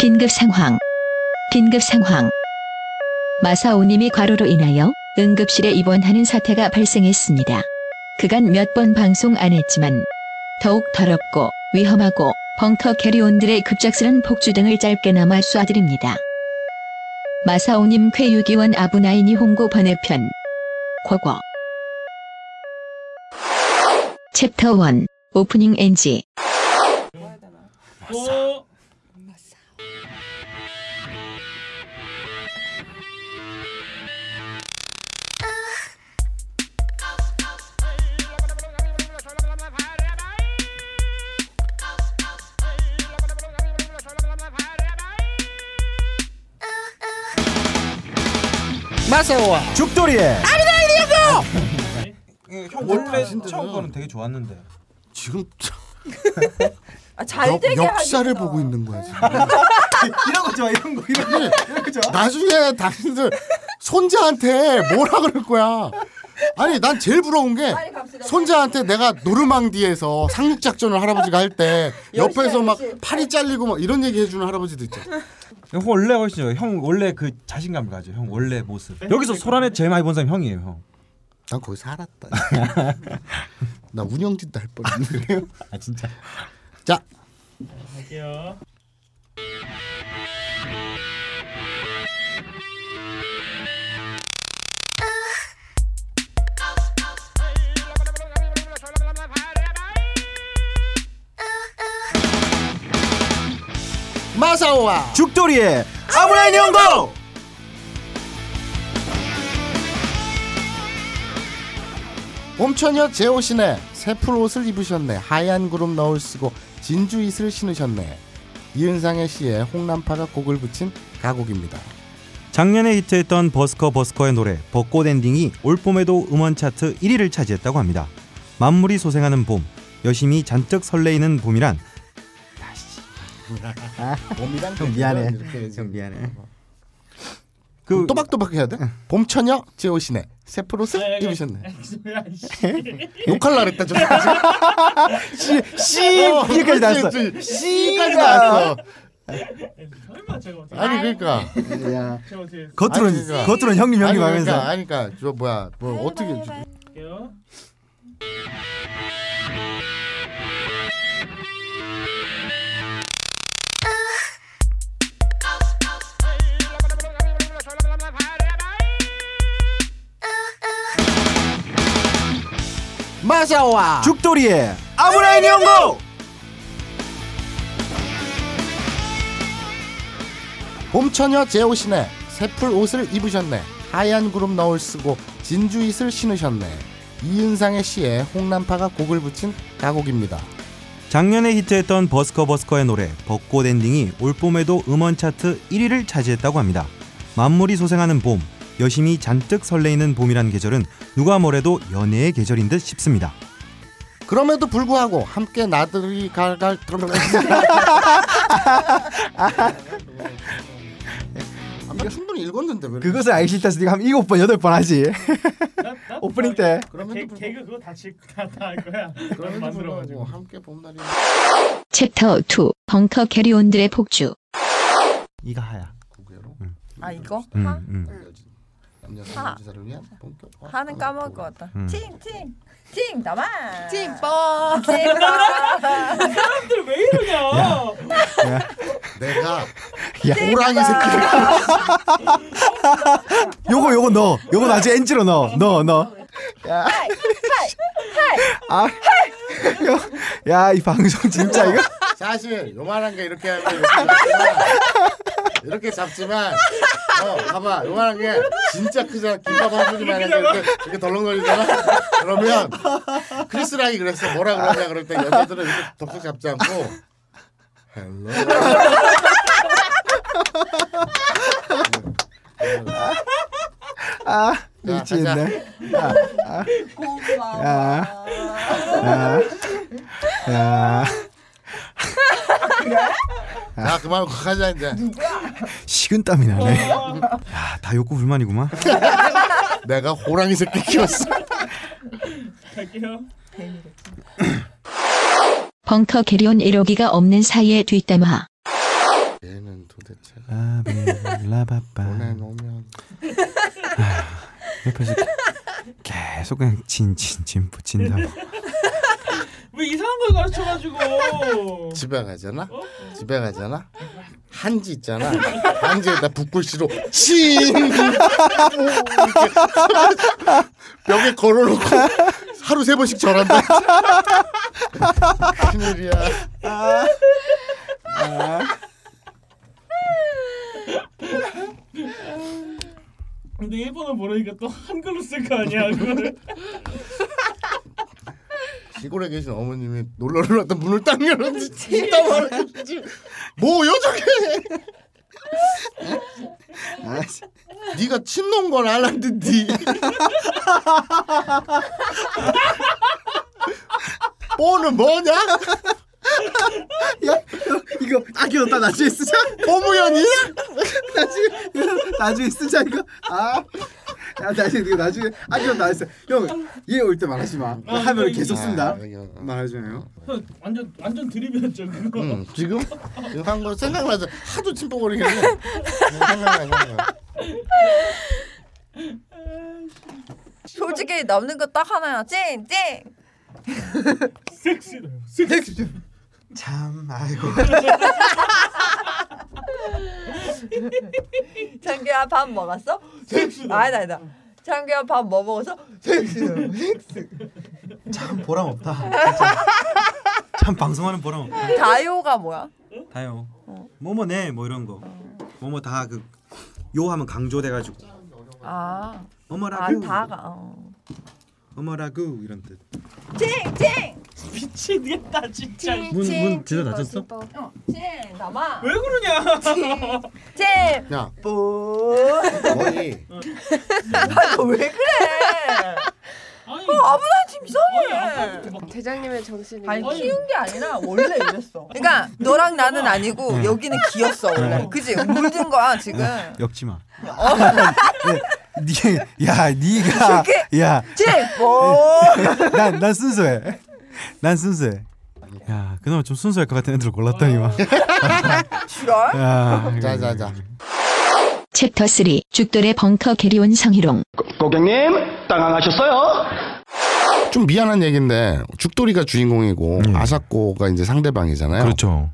긴급 상황. 긴급 상황. 마사오님이 과로로 인하여 응급실에 입원하는 사태가 발생했습니다. 그간 몇 번 방송 안 했지만 더욱 더럽고 위험하고 벙커 캐리온들의 급작스런 폭주 등을 짧게나마 쏴드립니다. 마사오님 쾌유기원 아부나이니 홍고 번외편 과거 챕터 1 오프닝 NG 고 마사오와 죽돌이의 형 원래 처음 거는 되게 좋았는데. 지금 아, 잘 역, 되게 역사를 하겠어. 보고 있는 거야 지금. 이런 거 좋아, 이런 거, 이런 거, 이런 거 좋아. 나중에 당신들 손자한테 뭐라 그럴 거야. 아니 난 제일 부러운 게 빨리 갑시다. 손자한테 내가 노르망디에서 상륙 작전을 할아버지가 할 때 옆에서 막. 팔이 잘리고 막 이런 얘기 해주는 할아버지도 있잖아. 형 원래 훨씬 좋아요. 형 원래 그 자신감을 가져. 형 원래 모습. 여기서 소란에 제일 많이 본 사람 형이에요, 형. 난 거기 살았다. 나 운영진도 할 뻔했네. 아 진짜. 자 갈게요. 마사오와. 죽돌이의 아브라인 연고 봄처녀 제오시네 새풀 옷을 입으셨네. 하얀 구름 너울 쓰고 진주 이슬 신으셨네. 이은상의 시에 홍난파가 곡을 붙인 가곡입니다. 작년에 히트했던 버스커 버스커의 노래 벚꽃 엔딩이 올 봄에도 음원 차트 1위를 차지했다고 합니다. 만물이 소생하는 봄, 여심이 잔뜩 설레이는 봄이란 봄이랑 형 미안해. 이렇게 형 미안해. 그그 또박또박 해야 돼? 봄처녀 제오시네 새풀 옷을 아, 입으셨네. 뭐야, 이씨. 욕할라 그랬다 저 씨 여기까지 나왔어. C까지 나왔어. 설마 제가 어떻게 아니 그러니까 야. 제가 어떻게 겉으로는 아니, 그러니까. 겉으로는 형님 아니 형님 그러니까 하면서 아니 그러니까 저 뭐야 뭐 어떻게 할게요. 마사오와 죽돌이의 아부나이 니홍고 봄처녀 제오시네 새풀 옷을 입으셨네 하얀 구름 너울 쓰고 진주 이슬 신으셨네 이은상의 시에 홍난파가 곡을 붙인 가곡입니다. 작년에 히트했던 버스커 버스커의 노래 벚꽃 엔딩이 올 봄에도 음원 차트 1위를 차지했다고 합니다. 만물이 소생하는 봄, 여심이 잔뜩 설레이는 봄이란 계절은 누가 뭐래도 연애의 계절인 듯 싶습니다. 그럼에도 불구하고 함께 나들이 갈갈 이게 충분히 읽었는데 왜? 그것은 알기 싫다서 네가 한 일곱 번 여덟 번 하지. 오프닝 때. 개, 불구하고 개그 그거 다칠다할 거야. 만들어가지고. 불구하고 함께 봄날이 챕터 2 벙커 캐리온들의 폭주 이가 하야. 아 이거 음, 하 음. 하. 사를 위한 본격 하는 까먹을 것 같다. 음. 팅팅 팅 나만 찡뻥. 사람들 왜 이러냐? 내가 야. 호랑이 새끼를 요거 요거 넣어. 요거 나중에 엔지로 넣어. 넣어 넣어. 야. 아. 야, 이 방송 진짜 이거. 사실 요만한 게 이렇게 하면 이렇게 잡지만 어 봐봐 요만한 게 진짜 크잖아 김밥 한 조기만 이렇게 이렇게 덜렁거리잖아 그러면 크리스랑이 그랬어 뭐라 그러냐 그럴 때 여자들은 이렇게 덥석 잡지 않고 hello 아, 자, 미치겠네. 고마워. 야. 야. 야. 자 그만 가자 이제 식은땀이 나네. 야, 다 욕구 불만이구만. 내가 호랑이 새끼 키웠어 갈게요. 벙커 캐리온 1호기가 없는 사이에 뒷담화 얘는 도대체 라바빠 보내놓으면 옆에서 계속 그냥 진진진 붙인다고. 왜 이상한 걸 가르쳐가지고 집에 가잖아. 집에 가잖아. 한지 있잖아. 한지에다 붓글씨로 친 벽에 걸어놓고 하루 세 번씩 절한다. 큰일이야. 근데 일본어 모르니까 또 한글로 쓸 거 아니야 그거를 시골에 계신 어머님이 놀러를 왔다 문을 딱 열었는데 진짜 말하지 뭐요 저게 아, 네가 친놈 건 알았는데 뽀는 뭐냐 이거 아껴뒀다 나중에 쓰자. 뽀무연이야 나중에 나중에 쓰자 이거. 아. 야, 나중에 이거 나중에 아껴뒀다 했어. 형 얘 올 때 말하지 마. 아, 하면 계속 쓴다. 아. 형, 완전 완전 드립이었죠 그거 응, 지금 지금 한거 생각나서 하도 침뻑거리길래 생각나 솔직히 남는 거 딱 하나야. 찡 찡. 섹시해요 섹시 참 아이고. 장규야 밥 먹었어? 섹시다 아니다 아니다. 장규야 밥 뭐 먹었어? 참 보람 없다. 진짜. 참 방송하는 보람 없다. 다요가 뭐야? 다요. 뭐뭐 네 뭐 이런 거. 뭐뭐 다 그 요 하면 강조돼가지고 아, 아 어머라구 다가. 어. 어머라구 이런 뜻. 찡 찡. 미치겠다 진짜 문문 제대로 닫혔어? 어, 찡 남아. 왜 그러냐 찡. 야 뿌. 거의 아왜 그래? 아니 어, 아무나 지금 아니 이상해. 막 대장님의 정신이 아니 아니. 키운 게 아니라 원래 이랬어. 그러니까 너랑 나는 아니고 여기는 기였어 원래. 그지? 물든 거야 지금. 엮지 마. 네, 야, 네가 야, 찡. 뭐? 난, 난 순수해. 난 순수해. 야, 그나마 좀 순수할 것 같은 애들 골랐더니만. 싫어? 야, 자자 자 챕터 3 죽돌의 벙커 캐리온 성희롱 고객님 당황하셨어요? 좀 미안한 얘긴데 죽돌이가 주인공이고 아사코가 이제 상대방이잖아요. 그렇죠.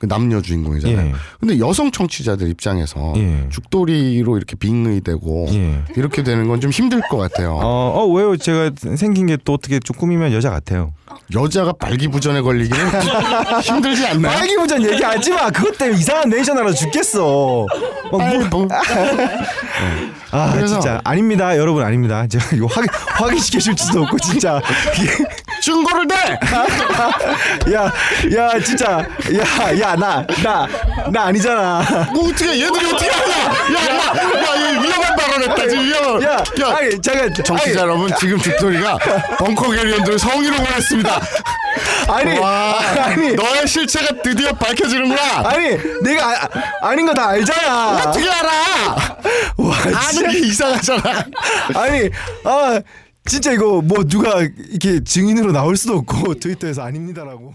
그 남녀 주인공이잖아요. 예. 근데 여성 청취자들 입장에서 예. 죽돌이로 이렇게 빙의되고 예. 이렇게 되는 건 좀 힘들 것 같아요. 어, 어 왜요? 제가 생긴 게 또 어떻게 좀 꾸미면 여자 같아요. 여자가 발기부전에 걸리기는 힘들지 않나요? 빨기부전 얘기하지 마. 그것 때문에 이상한 내션 하나 죽겠어. 막 뭐- 아이고. 아 그래서- 진짜 아닙니다, 여러분 아닙니다. 제가 이거 확인 확인시켜 줄 수도 없고 진짜. 증거를 내. 야, 야 진짜, 야, 야 나 나 나 아니잖아. 뭐 어떻게 얘들이 어떻게 하냐? 야, 야, 야, 얘 위험한 발언했다 지금 위험한. 야, 아니 잠깐, 정치자 여러분 지금 죽돌이가 벙커 게리언들 성희롱을 했습니다. 아니, 와, 아니, 너의 실체가 드디어 밝혀지는구나. 아니, 내가 아, 닌 거 다 알잖아. 어떻게 알아? 와, 아는 게 이상하잖아. 아니, 아 진짜 이거 뭐 누가 이렇게 증인으로 나올 수도 없고 트위터에서 아닙니다라고.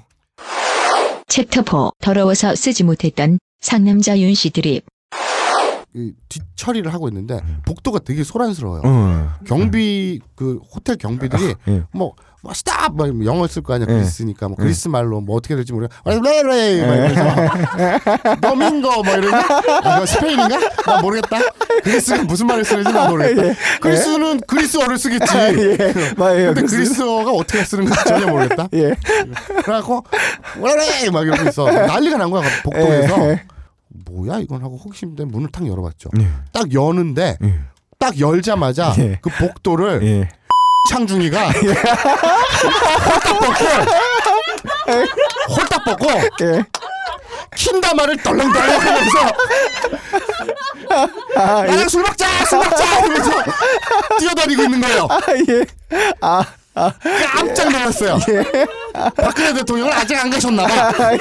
챕터 4 더러워서 쓰지 못했던 상남자 윤 씨 드립 이 뒷처리를 하고 있는데 복도가 되게 소란스러워요. 어. 경비 그 호텔 경비들이 예. 뭐, 뭐 stop 막 영어 쓸 거 아니야 예. 그리스니까 뭐 그리스 말로 뭐 어떻게 될지 모르겠 레레 막 이러면서 도밍고 뭐 이러냐 아, 스페인인가 나 모르겠다 그리스가 무슨 말을 쓰는지 나 모르겠다 예. 그리스는 그리스어를 쓰겠지 예, 맞아요. 근데 그리스어가 어떻게 쓰는 건지 전혀 모르겠다 예. 그래갖고 레레 막 이러고 있어 난리가 난 거야 복도에서 예. 뭐야 이건 하고 호기심 때문에 문을 탁 열어봤죠 예. 딱 여는데 예. 딱 열자마자 예. 그 복도를 예. 창중이가 홀딱 벗고 홀딱 벗고 예. 킨다마를 덜렁덜렁 하면서 아, 예. 나랑 술 먹자 술 먹자 하면서 뛰어다니고 있는 거예요 아, 예. 아, 깜짝 놀랐어요. 박근혜 대통령은 아직 안 가셨나 봐.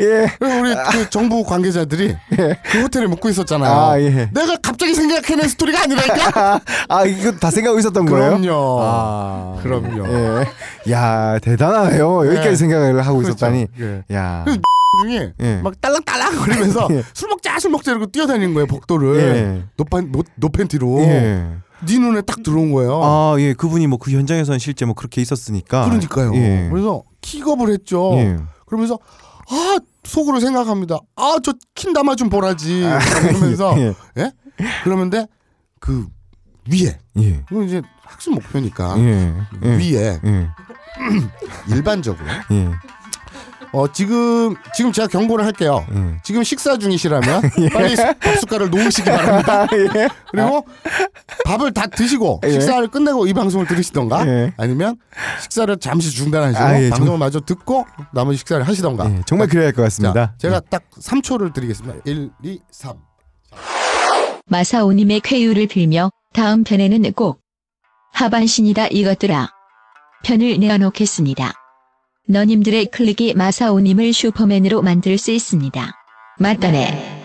예. 그리고 우리 그 정부 관계자들이 그 호텔에 묵고 있었잖아요. 아, 예. 내가 갑자기 생각해낸 스토리가 아니라니까. 아, 아 이거 다 생각하고 있었던 거예요? 그럼요. 아. 그럼요. 예. 야, 대단하네요. 여기까지 네. 생각을 하고 그렇죠. 있었다니. 예. 야. 그 중에 예. 막 딸랑딸랑 거리면서 예. 술 먹자 술 먹자 이러고 뛰어다니는 거예요 복도를 예. 노판 노, 노팬티로 예. 네 눈에 딱 들어온 거예요. 아, 예. 그분이 뭐 그 현장에서는 실제 뭐 그렇게 있었으니까. 그러니까요. 예. 그래서 킥업을 했죠. 예. 그러면서 아 속으로 생각합니다. 아 저 킨 담아 좀 보라지. 그러면서 예. 예? 그러는데 그 위에 예. 이건 이제 학습 목표니까 예. 예. 위에 예. 일반적으로 예. 어 지금 지금 제가 경고를 할게요. 예. 지금 식사 중이시라면 빨리 밥 숟갈을 놓으시기 바랍니다. 그리고 밥을 다 드시고 예. 식사를 끝내고 이 방송을 들으시던가 예. 아니면 식사를 잠시 중단하시고 아, 예, 방송을 마저 듣고 나머지 식사를 하시던가. 예, 정말 그래야 할 것 같습니다. 자, 제가 딱 3초를 드리겠습니다. 1, 2, 3. 마사오님의 쾌유를 빌며 다음 편에는 꼭 하반신이다 이것들아 편을 내어놓겠습니다. 너님들의 클릭이 마사오님을 슈퍼맨으로 만들 수 있습니다. 맞다네.